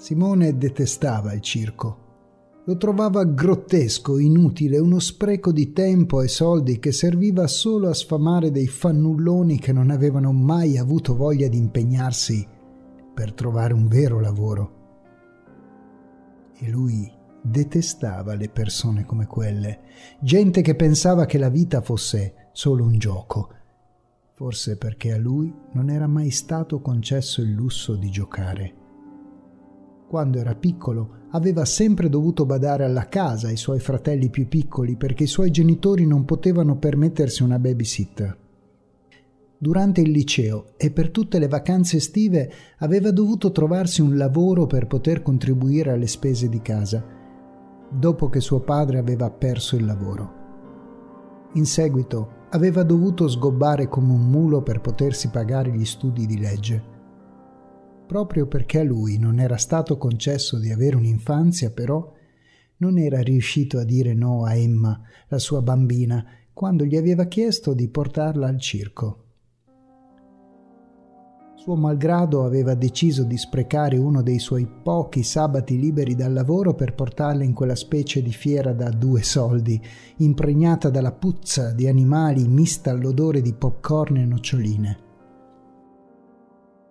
Simone detestava il circo. Lo trovava grottesco, inutile, uno spreco di tempo e soldi che serviva solo a sfamare dei fannulloni che non avevano mai avuto voglia di impegnarsi per trovare un vero lavoro. E lui detestava le persone come quelle, gente che pensava che la vita fosse solo un gioco, forse perché a lui non era mai stato concesso il lusso di giocare. Quando era piccolo aveva sempre dovuto badare alla casa ai suoi fratelli più piccoli perché i suoi genitori non potevano permettersi una babysitter. Durante il liceo e per tutte le vacanze estive aveva dovuto trovarsi un lavoro per poter contribuire alle spese di casa, dopo che suo padre aveva perso il lavoro. In seguito aveva dovuto sgobbare come un mulo per potersi pagare gli studi di legge Proprio perché a lui non era stato concesso di avere un'infanzia, però, non era riuscito a dire no a Emma, la sua bambina, quando gli aveva chiesto di portarla al circo. Suo malgrado aveva deciso di sprecare uno dei suoi pochi sabati liberi dal lavoro per portarla in quella specie di fiera da due soldi, impregnata dalla puzza di animali mista all'odore di popcorn e noccioline.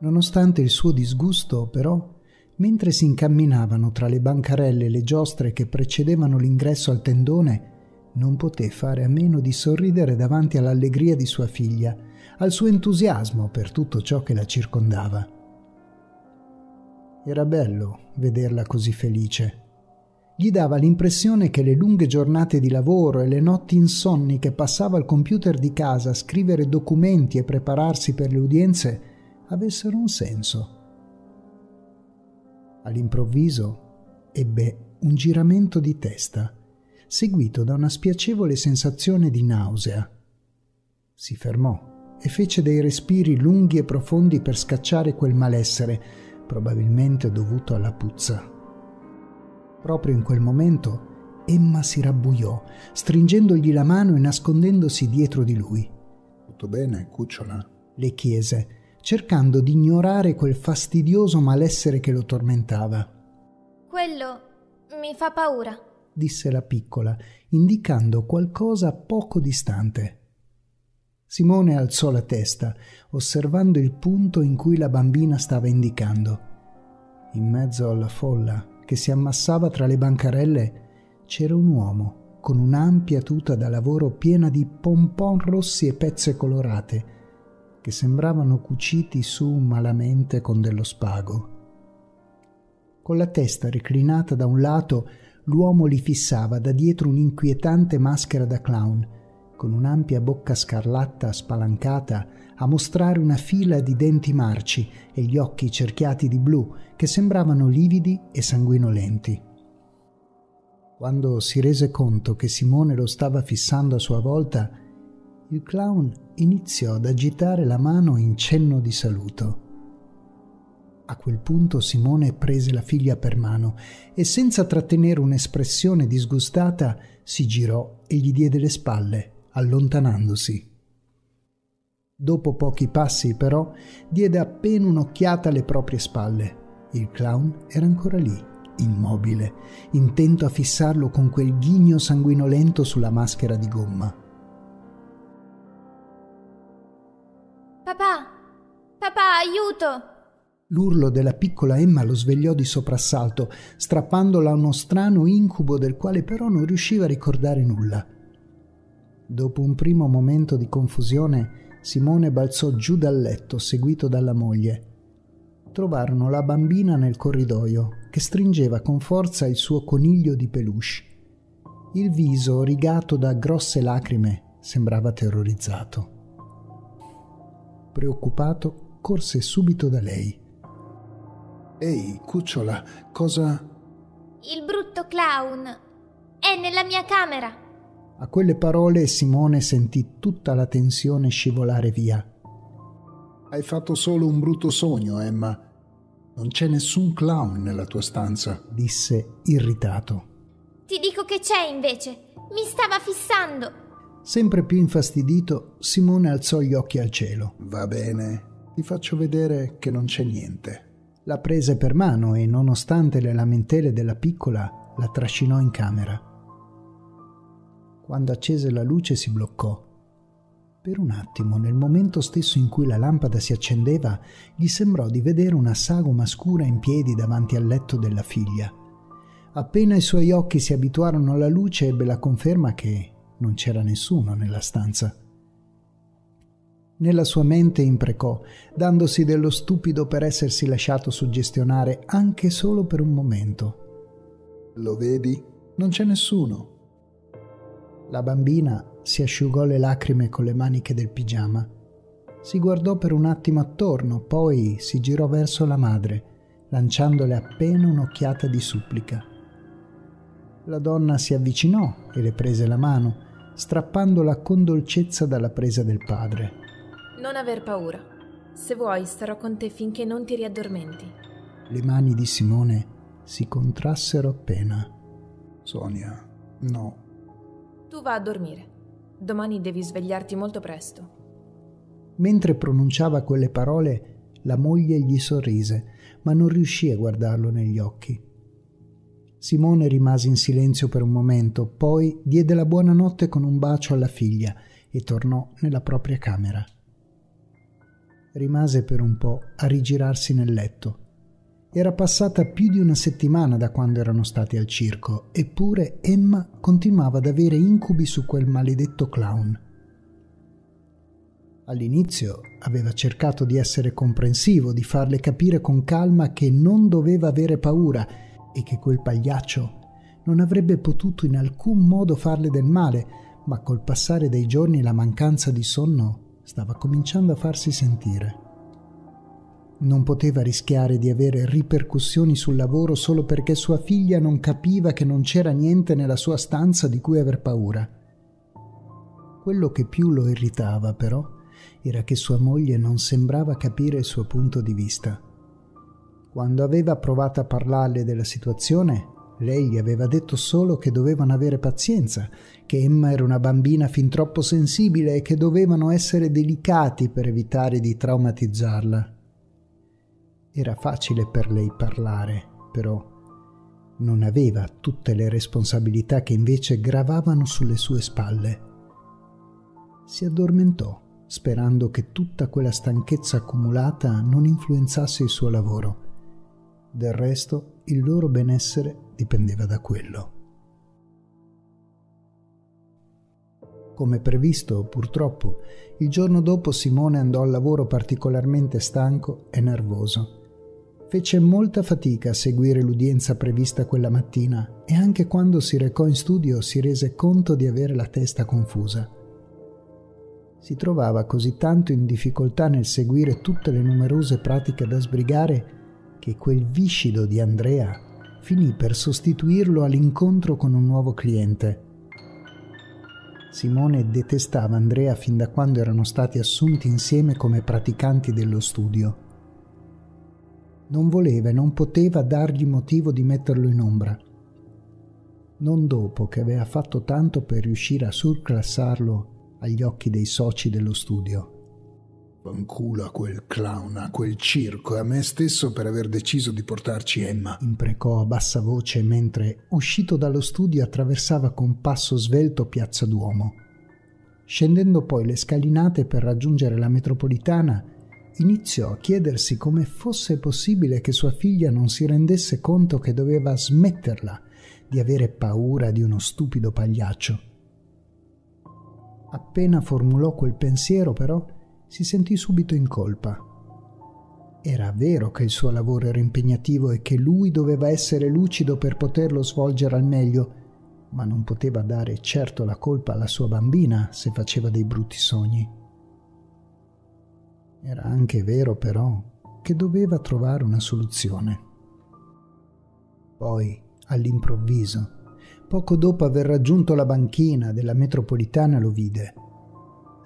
Nonostante il suo disgusto, però, mentre si incamminavano tra le bancarelle e le giostre che precedevano l'ingresso al tendone, non poté fare a meno di sorridere davanti all'allegria di sua figlia, al suo entusiasmo per tutto ciò che la circondava. Era bello vederla così felice. Gli dava l'impressione che le lunghe giornate di lavoro e le notti insonni che passava al computer di casa a scrivere documenti e prepararsi per le udienze avessero un senso. All'improvviso ebbe un giramento di testa, seguito da una spiacevole sensazione di nausea. Si fermò e fece dei respiri lunghi e profondi per scacciare quel malessere, probabilmente dovuto alla puzza. Proprio in quel momento Emma si rabbuiò, stringendogli la mano e nascondendosi dietro di lui. Tutto bene, cucciola? le chiese, cercando di ignorare quel fastidioso malessere che lo tormentava. Quello mi fa paura, disse la piccola, indicando qualcosa poco distante. Simone alzò la testa, osservando il punto in cui la bambina stava indicando. In mezzo alla folla che si ammassava tra le bancarelle c'era un uomo con un'ampia tuta da lavoro piena di pompon rossi e pezze colorate che sembravano cuciti su malamente con dello spago. Con la testa reclinata da un lato, l'uomo li fissava da dietro un'inquietante maschera da clown, con un'ampia bocca scarlatta spalancata a mostrare una fila di denti marci e gli occhi cerchiati di blu che sembravano lividi e sanguinolenti. Quando si rese conto che Simone lo stava fissando a sua volta, il clown iniziò ad agitare la mano in cenno di saluto. A quel punto Simone prese la figlia per mano e senza trattenere un'espressione disgustata si girò e gli diede le spalle, allontanandosi. Dopo pochi passi, però, diede appena un'occhiata alle proprie spalle. Il clown era ancora lì, immobile, intento a fissarlo con quel ghigno sanguinolento sulla maschera di gomma. Aiuto! L'urlo della piccola Emma lo svegliò di soprassalto, strappandola a uno strano incubo del quale però non riusciva a ricordare nulla. Dopo un primo momento di confusione, Simone balzò giù dal letto, seguito dalla moglie. Trovarono la bambina nel corridoio, che stringeva con forza il suo coniglio di peluche. Il viso, rigato da grosse lacrime, sembrava terrorizzato preoccupato, corse subito da lei. Ehi, cucciola, cosa... Il brutto clown è nella mia camera. A quelle parole Simone sentì tutta la tensione scivolare via. Hai fatto solo un brutto sogno, Emma. Non c'è nessun clown nella tua stanza, disse irritato. Ti dico che c'è invece. Mi stava fissando. Sempre più infastidito, Simone alzò gli occhi al cielo. Va bene, ti faccio vedere che non c'è niente. La prese per mano e, nonostante le lamentele della piccola, la trascinò in camera. Quando accese la luce si bloccò. Per un attimo, nel momento stesso in cui la lampada si accendeva, gli sembrò di vedere una sagoma scura in piedi davanti al letto della figlia. Appena i suoi occhi si abituarono alla luce, ebbe la conferma che non c'era nessuno nella stanza. Nella sua mente imprecò, dandosi dello stupido per essersi lasciato suggestionare anche solo per un momento. Lo vedi? Non c'è nessuno. La bambina si asciugò le lacrime con le maniche del pigiama. Si guardò per un attimo attorno, poi si girò verso la madre, lanciandole appena un'occhiata di supplica. La donna si avvicinò e le prese la mano, strappandola con dolcezza dalla presa del padre. Non aver paura. Se vuoi, starò con te finché non ti riaddormenti. Le mani di Simone si contrassero appena. Sonia, no. Tu va a dormire. Domani devi svegliarti molto presto. Mentre pronunciava quelle parole, la moglie gli sorrise, ma non riuscì a guardarlo negli occhi. Simone rimase in silenzio per un momento, poi diede la buonanotte con un bacio alla figlia e tornò nella propria camera rimase per un po' a rigirarsi nel letto. Era passata più di una settimana da quando erano stati al circo, eppure Emma continuava ad avere incubi su quel maledetto clown. All'inizio aveva cercato di essere comprensivo, di farle capire con calma che non doveva avere paura e che quel pagliaccio non avrebbe potuto in alcun modo farle del male, ma col passare dei giorni la mancanza di sonno stava cominciando a farsi sentire. Non poteva rischiare di avere ripercussioni sul lavoro solo perché sua figlia non capiva che non c'era niente nella sua stanza di cui aver paura. Quello che più lo irritava, però, era che sua moglie non sembrava capire il suo punto di vista. Quando aveva provato a parlarle della situazione, lei gli aveva detto solo che dovevano avere pazienza, che Emma era una bambina fin troppo sensibile e che dovevano essere delicati per evitare di traumatizzarla. Era facile per lei parlare, però non aveva tutte le responsabilità che invece gravavano sulle sue spalle. Si addormentò, sperando che tutta quella stanchezza accumulata non influenzasse il suo lavoro. Del resto, il loro benessere dipendeva da quello. Come previsto, purtroppo, il giorno dopo Simone andò al lavoro particolarmente stanco e nervoso. Fece molta fatica a seguire l'udienza prevista quella mattina e anche quando si recò in studio si rese conto di avere la testa confusa. Si trovava così tanto in difficoltà nel seguire tutte le numerose pratiche da sbrigare che quel viscido di Andrea finì per sostituirlo all'incontro con un nuovo cliente. Simone detestava Andrea fin da quando erano stati assunti insieme come praticanti dello studio. Non voleva e non poteva dargli motivo di metterlo in ombra. Non dopo che aveva fatto tanto per riuscire a surclassarlo agli occhi dei soci dello studio. Fanculo a quel clown, a quel circo e a me stesso per aver deciso di portarci Emma. Imprecò a bassa voce mentre, uscito dallo studio, attraversava con passo svelto Piazza Duomo. Scendendo poi le scalinate per raggiungere la metropolitana, iniziò a chiedersi come fosse possibile che sua figlia non si rendesse conto che doveva smetterla di avere paura di uno stupido pagliaccio. Appena formulò quel pensiero, però, si sentì subito in colpa. Era vero che il suo lavoro era impegnativo e che lui doveva essere lucido per poterlo svolgere al meglio, ma non poteva dare certo la colpa alla sua bambina se faceva dei brutti sogni. Era anche vero però che doveva trovare una soluzione. Poi, all'improvviso, poco dopo aver raggiunto la banchina della metropolitana, lo vide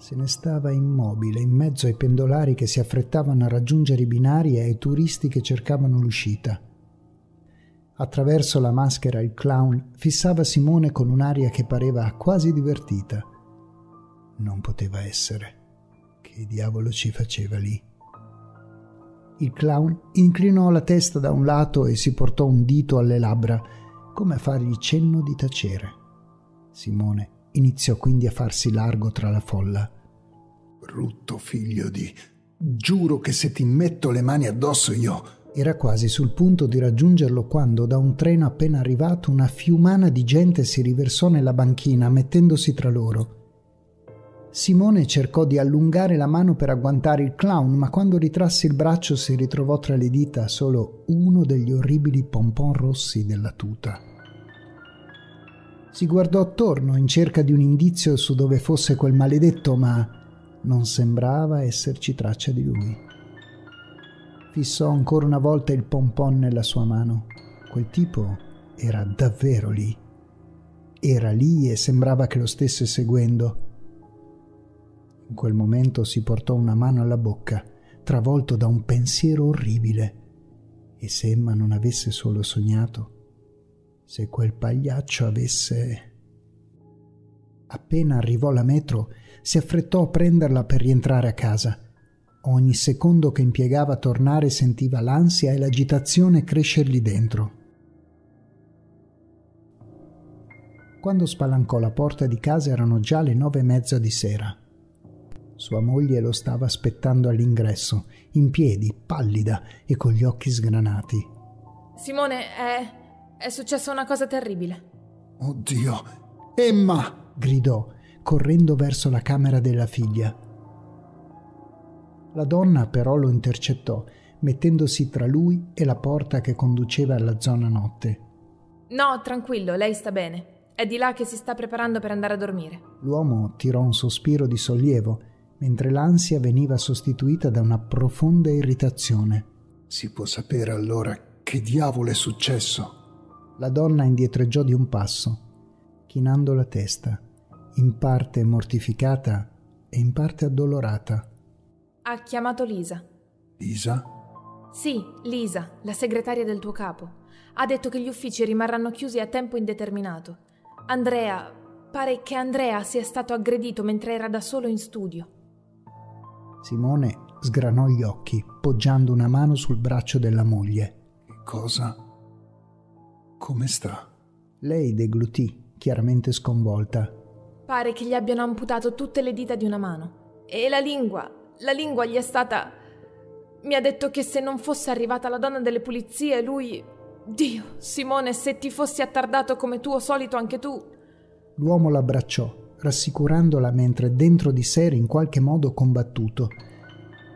se ne stava immobile in mezzo ai pendolari che si affrettavano a raggiungere i binari e ai turisti che cercavano l'uscita. Attraverso la maschera il clown fissava Simone con un'aria che pareva quasi divertita. Non poteva essere. Che diavolo ci faceva lì? Il clown inclinò la testa da un lato e si portò un dito alle labbra, come a fargli cenno di tacere. Simone iniziò quindi a farsi largo tra la folla. Brutto figlio di... Giuro che se ti metto le mani addosso io... Era quasi sul punto di raggiungerlo quando da un treno appena arrivato una fiumana di gente si riversò nella banchina mettendosi tra loro. Simone cercò di allungare la mano per agguantare il clown, ma quando ritrasse il braccio si ritrovò tra le dita solo uno degli orribili pompon rossi della tuta. Si guardò attorno in cerca di un indizio su dove fosse quel maledetto, ma non sembrava esserci traccia di lui. Fissò ancora una volta il pompon nella sua mano. Quel tipo era davvero lì. Era lì e sembrava che lo stesse seguendo. In quel momento si portò una mano alla bocca, travolto da un pensiero orribile. E se Emma non avesse solo sognato, se quel pagliaccio avesse... Appena arrivò la metro, si affrettò a prenderla per rientrare a casa. Ogni secondo che impiegava a tornare sentiva l'ansia e l'agitazione crescergli dentro. Quando spalancò la porta di casa erano già le nove e mezza di sera. Sua moglie lo stava aspettando all'ingresso, in piedi, pallida e con gli occhi sgranati. Simone, è. È successa una cosa terribile. Oddio! Emma! gridò, correndo verso la camera della figlia. La donna però lo intercettò, mettendosi tra lui e la porta che conduceva alla zona notte. No, tranquillo, lei sta bene. È di là che si sta preparando per andare a dormire. L'uomo tirò un sospiro di sollievo mentre l'ansia veniva sostituita da una profonda irritazione. Si può sapere allora che diavolo è successo? La donna indietreggiò di un passo, chinando la testa, in parte mortificata e in parte addolorata. Ha chiamato Lisa. Lisa? Sì, Lisa, la segretaria del tuo capo. Ha detto che gli uffici rimarranno chiusi a tempo indeterminato. Andrea, pare che Andrea sia stato aggredito mentre era da solo in studio. Simone sgranò gli occhi, poggiando una mano sul braccio della moglie. Cosa? Come sta? Lei deglutì, chiaramente sconvolta. Pare che gli abbiano amputato tutte le dita di una mano. E la lingua, la lingua gli è stata... Mi ha detto che se non fosse arrivata la donna delle pulizie, lui... Dio, Simone, se ti fossi attardato come tuo solito anche tu... L'uomo l'abbracciò rassicurandola mentre dentro di sé era in qualche modo combattuto.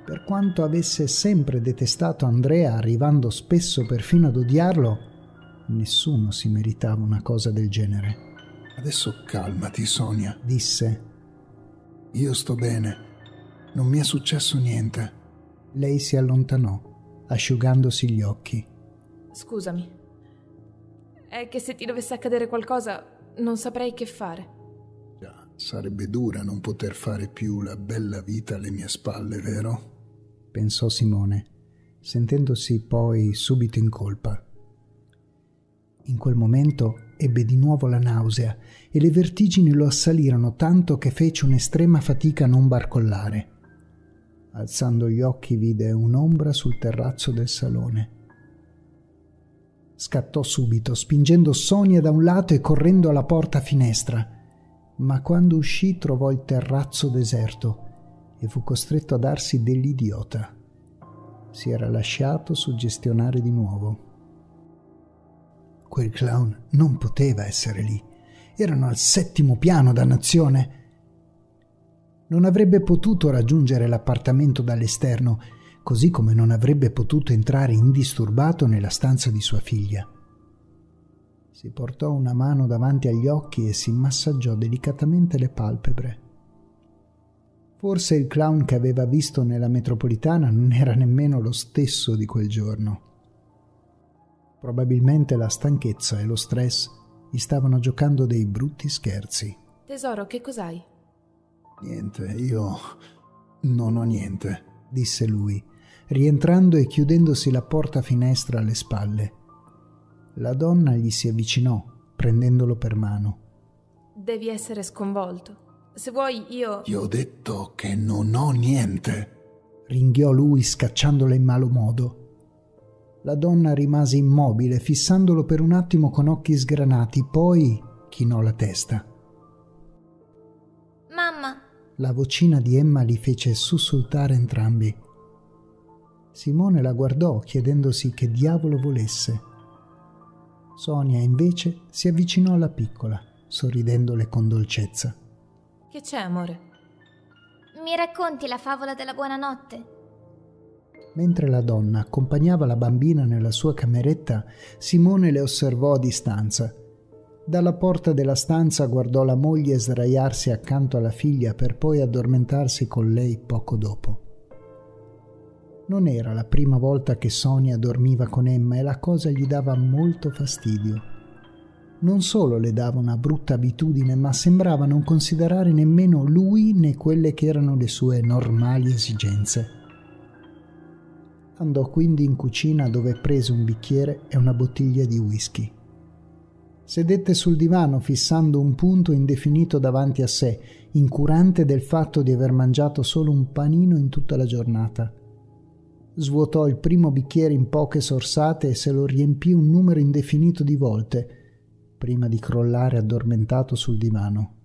Per quanto avesse sempre detestato Andrea, arrivando spesso perfino ad odiarlo, nessuno si meritava una cosa del genere. Adesso calmati, Sonia, disse. Io sto bene. Non mi è successo niente. Lei si allontanò, asciugandosi gli occhi. Scusami. È che se ti dovesse accadere qualcosa, non saprei che fare. Sarebbe dura non poter fare più la bella vita alle mie spalle, vero? pensò Simone, sentendosi poi subito in colpa. In quel momento ebbe di nuovo la nausea e le vertigini lo assalirono tanto che fece un'estrema fatica a non barcollare. Alzando gli occhi vide un'ombra sul terrazzo del salone. Scattò subito, spingendo Sonia da un lato e correndo alla porta finestra ma quando uscì trovò il terrazzo deserto e fu costretto a darsi dell'idiota. Si era lasciato suggestionare di nuovo. Quel clown non poteva essere lì. Erano al settimo piano, dannazione. Non avrebbe potuto raggiungere l'appartamento dall'esterno, così come non avrebbe potuto entrare indisturbato nella stanza di sua figlia. Si portò una mano davanti agli occhi e si massaggiò delicatamente le palpebre. Forse il clown che aveva visto nella metropolitana non era nemmeno lo stesso di quel giorno. Probabilmente la stanchezza e lo stress gli stavano giocando dei brutti scherzi. Tesoro, che cos'hai? Niente, io non ho niente, disse lui, rientrando e chiudendosi la porta finestra alle spalle. La donna gli si avvicinò, prendendolo per mano. Devi essere sconvolto. Se vuoi, io. Ti ho detto che non ho niente, ringhiò lui scacciandola in malo modo. La donna rimase immobile, fissandolo per un attimo con occhi sgranati, poi chinò la testa. Mamma! La vocina di Emma li fece sussultare entrambi. Simone la guardò chiedendosi che diavolo volesse. Sonia invece si avvicinò alla piccola, sorridendole con dolcezza. Che c'è, amore? Mi racconti la favola della buonanotte? Mentre la donna accompagnava la bambina nella sua cameretta, Simone le osservò a distanza. Dalla porta della stanza guardò la moglie sdraiarsi accanto alla figlia per poi addormentarsi con lei poco dopo. Non era la prima volta che Sonia dormiva con Emma e la cosa gli dava molto fastidio. Non solo le dava una brutta abitudine, ma sembrava non considerare nemmeno lui né quelle che erano le sue normali esigenze. Andò quindi in cucina dove prese un bicchiere e una bottiglia di whisky. Sedette sul divano fissando un punto indefinito davanti a sé, incurante del fatto di aver mangiato solo un panino in tutta la giornata. Svuotò il primo bicchiere in poche sorsate e se lo riempì un numero indefinito di volte, prima di crollare addormentato sul divano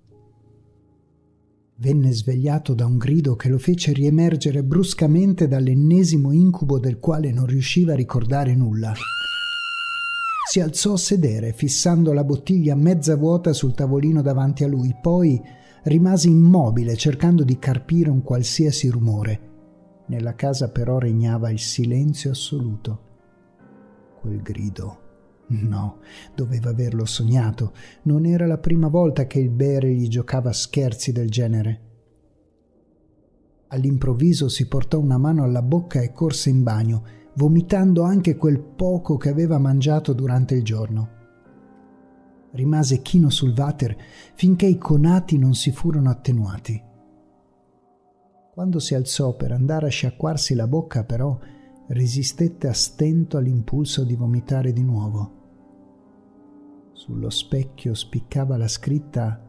venne svegliato da un grido che lo fece riemergere bruscamente dall'ennesimo incubo del quale non riusciva a ricordare nulla. Si alzò a sedere, fissando la bottiglia mezza vuota sul tavolino davanti a lui, poi rimase immobile, cercando di carpire un qualsiasi rumore. Nella casa però regnava il silenzio assoluto. Quel grido No, doveva averlo sognato. Non era la prima volta che il bere gli giocava scherzi del genere. All'improvviso si portò una mano alla bocca e corse in bagno, vomitando anche quel poco che aveva mangiato durante il giorno. Rimase chino sul water finché i conati non si furono attenuati. Quando si alzò per andare a sciacquarsi la bocca, però, resistette a stento all'impulso di vomitare di nuovo. Sullo specchio spiccava la scritta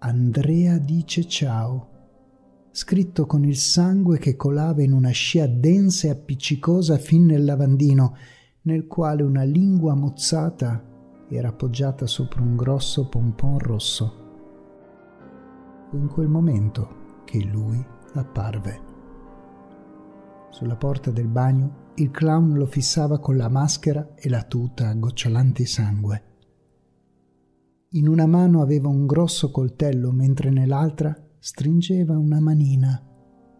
Andrea dice ciao, scritto con il sangue che colava in una scia densa e appiccicosa fin nel lavandino, nel quale una lingua mozzata era appoggiata sopra un grosso pompon rosso. Fu in quel momento che lui apparve. Sulla porta del bagno il clown lo fissava con la maschera e la tuta gocciolanti sangue. In una mano aveva un grosso coltello, mentre nell'altra stringeva una manina,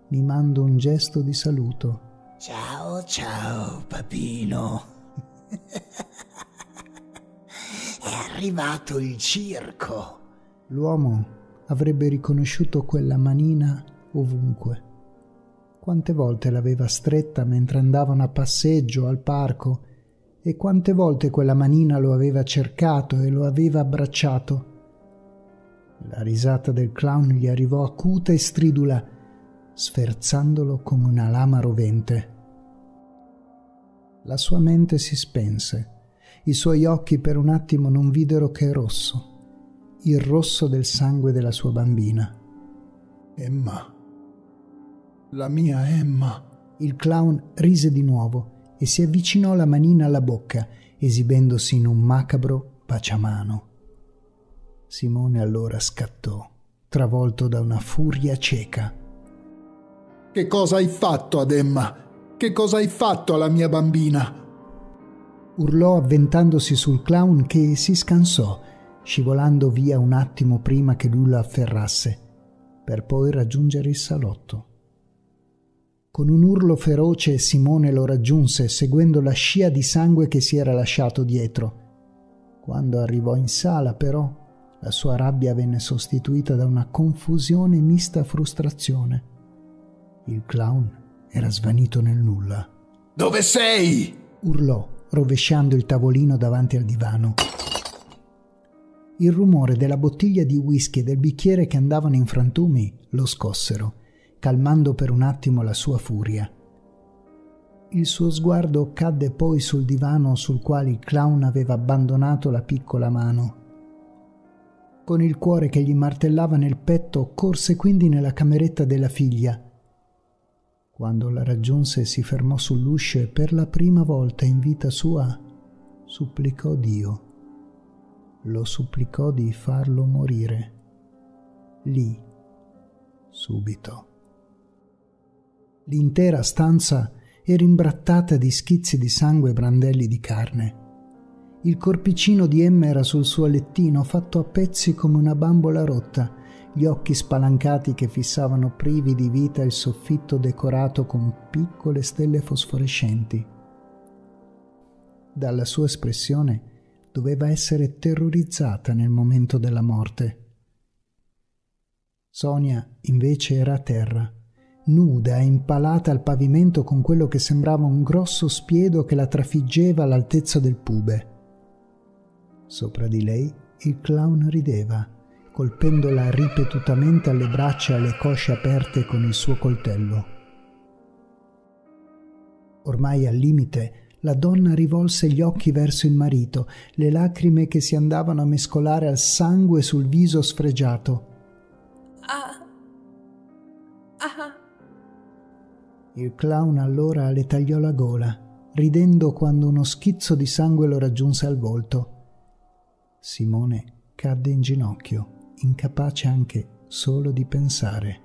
mimando un gesto di saluto. Ciao, ciao, papino. È arrivato il circo. L'uomo avrebbe riconosciuto quella manina ovunque quante volte l'aveva stretta mentre andavano a passeggio al parco e quante volte quella manina lo aveva cercato e lo aveva abbracciato. La risata del clown gli arrivò acuta e stridula, sferzandolo come una lama rovente. La sua mente si spense, i suoi occhi per un attimo non videro che rosso, il rosso del sangue della sua bambina. Emma la mia Emma. Il clown rise di nuovo e si avvicinò la manina alla bocca, esibendosi in un macabro baciamano. Simone allora scattò, travolto da una furia cieca. Che cosa hai fatto ad Emma? Che cosa hai fatto alla mia bambina? Urlò avventandosi sul clown che si scansò, scivolando via un attimo prima che lui lo afferrasse, per poi raggiungere il salotto. Con un urlo feroce Simone lo raggiunse, seguendo la scia di sangue che si era lasciato dietro. Quando arrivò in sala, però, la sua rabbia venne sostituita da una confusione mista frustrazione. Il clown era svanito nel nulla. Dove sei? urlò, rovesciando il tavolino davanti al divano. Il rumore della bottiglia di whisky e del bicchiere che andavano in frantumi lo scossero calmando per un attimo la sua furia. Il suo sguardo cadde poi sul divano sul quale il clown aveva abbandonato la piccola mano. Con il cuore che gli martellava nel petto, corse quindi nella cameretta della figlia. Quando la raggiunse si fermò sull'uscio e per la prima volta in vita sua supplicò Dio. Lo supplicò di farlo morire. Lì, subito. L'intera stanza era imbrattata di schizzi di sangue e brandelli di carne. Il corpicino di Emma era sul suo lettino, fatto a pezzi come una bambola rotta, gli occhi spalancati che fissavano privi di vita il soffitto decorato con piccole stelle fosforescenti. Dalla sua espressione doveva essere terrorizzata nel momento della morte. Sonia invece era a terra, nuda e impalata al pavimento con quello che sembrava un grosso spiedo che la trafiggeva all'altezza del pube. Sopra di lei il clown rideva, colpendola ripetutamente alle braccia e alle cosce aperte con il suo coltello. Ormai al limite, la donna rivolse gli occhi verso il marito, le lacrime che si andavano a mescolare al sangue sul viso sfregiato. Ah. Ah. Il clown allora le tagliò la gola, ridendo quando uno schizzo di sangue lo raggiunse al volto. Simone cadde in ginocchio, incapace anche solo di pensare.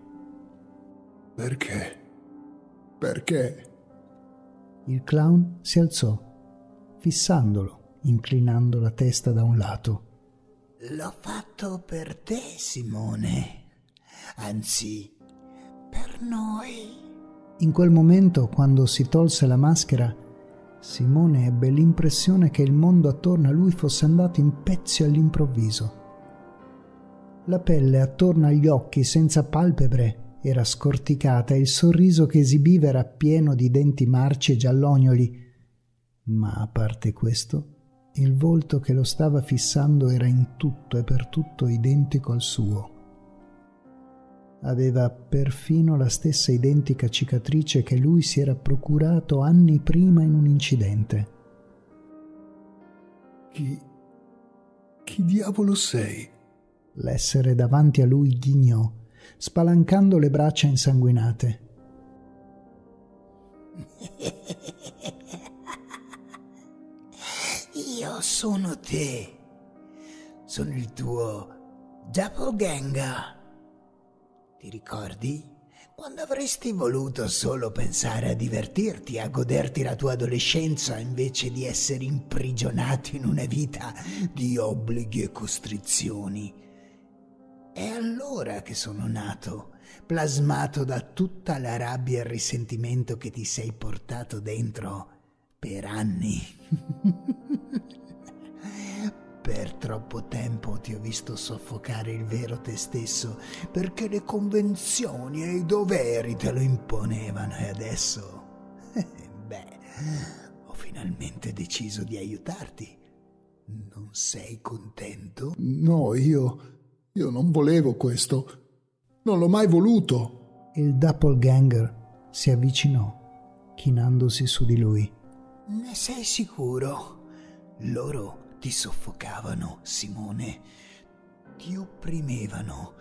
Perché? Perché? Il clown si alzò, fissandolo, inclinando la testa da un lato. L'ho fatto per te, Simone. Anzi, per noi. In quel momento, quando si tolse la maschera, Simone ebbe l'impressione che il mondo attorno a lui fosse andato in pezzi all'improvviso. La pelle attorno agli occhi senza palpebre era scorticata e il sorriso che esibiva era pieno di denti marci e giallognoli, ma a parte questo, il volto che lo stava fissando era in tutto e per tutto identico al suo. Aveva perfino la stessa identica cicatrice che lui si era procurato anni prima in un incidente. Chi. chi diavolo sei? L'essere davanti a lui ghignò, spalancando le braccia insanguinate. Io sono te. Sono il tuo doppelganger. Ti ricordi? Quando avresti voluto solo pensare a divertirti, a goderti la tua adolescenza invece di essere imprigionato in una vita di obblighi e costrizioni. È allora che sono nato, plasmato da tutta la rabbia e il risentimento che ti sei portato dentro per anni. Per troppo tempo ti ho visto soffocare il vero te stesso perché le convenzioni e i doveri te lo imponevano e adesso, beh, ho finalmente deciso di aiutarti. Non sei contento? No, io. io non volevo questo. Non l'ho mai voluto. Il doppelganger si avvicinò, chinandosi su di lui. Ne sei sicuro? Loro ti soffocavano, Simone. Ti opprimevano.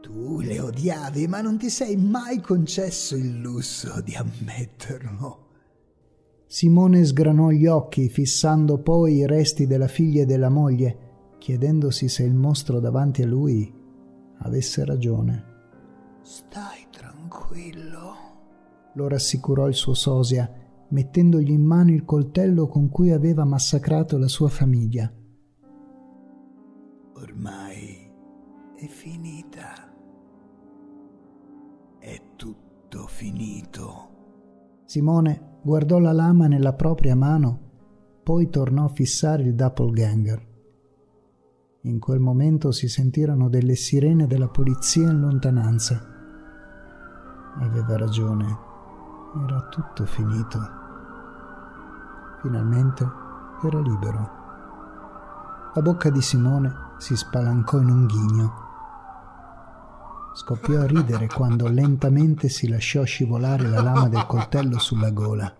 Tu le odiavi, ma non ti sei mai concesso il lusso di ammetterlo. Simone sgranò gli occhi, fissando poi i resti della figlia e della moglie, chiedendosi se il mostro davanti a lui avesse ragione. Stai tranquillo, lo rassicurò il suo sosia, mettendogli in mano il coltello con cui aveva massacrato la sua famiglia. Ormai è finita. È tutto finito. Simone guardò la lama nella propria mano, poi tornò a fissare il doppelganger. In quel momento si sentirono delle sirene della polizia in lontananza. Aveva ragione, era tutto finito. Finalmente era libero. La bocca di Simone si spalancò in un ghigno. Scoppiò a ridere quando lentamente si lasciò scivolare la lama del coltello sulla gola.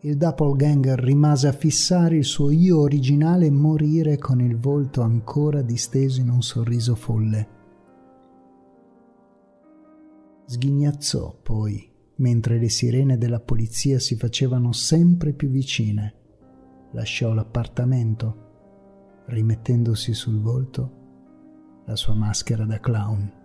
Il doppelganger rimase a fissare il suo io originale e morire con il volto ancora disteso in un sorriso folle. Sghignazzò poi mentre le sirene della polizia si facevano sempre più vicine. Lasciò l'appartamento, rimettendosi sul volto la sua maschera da clown.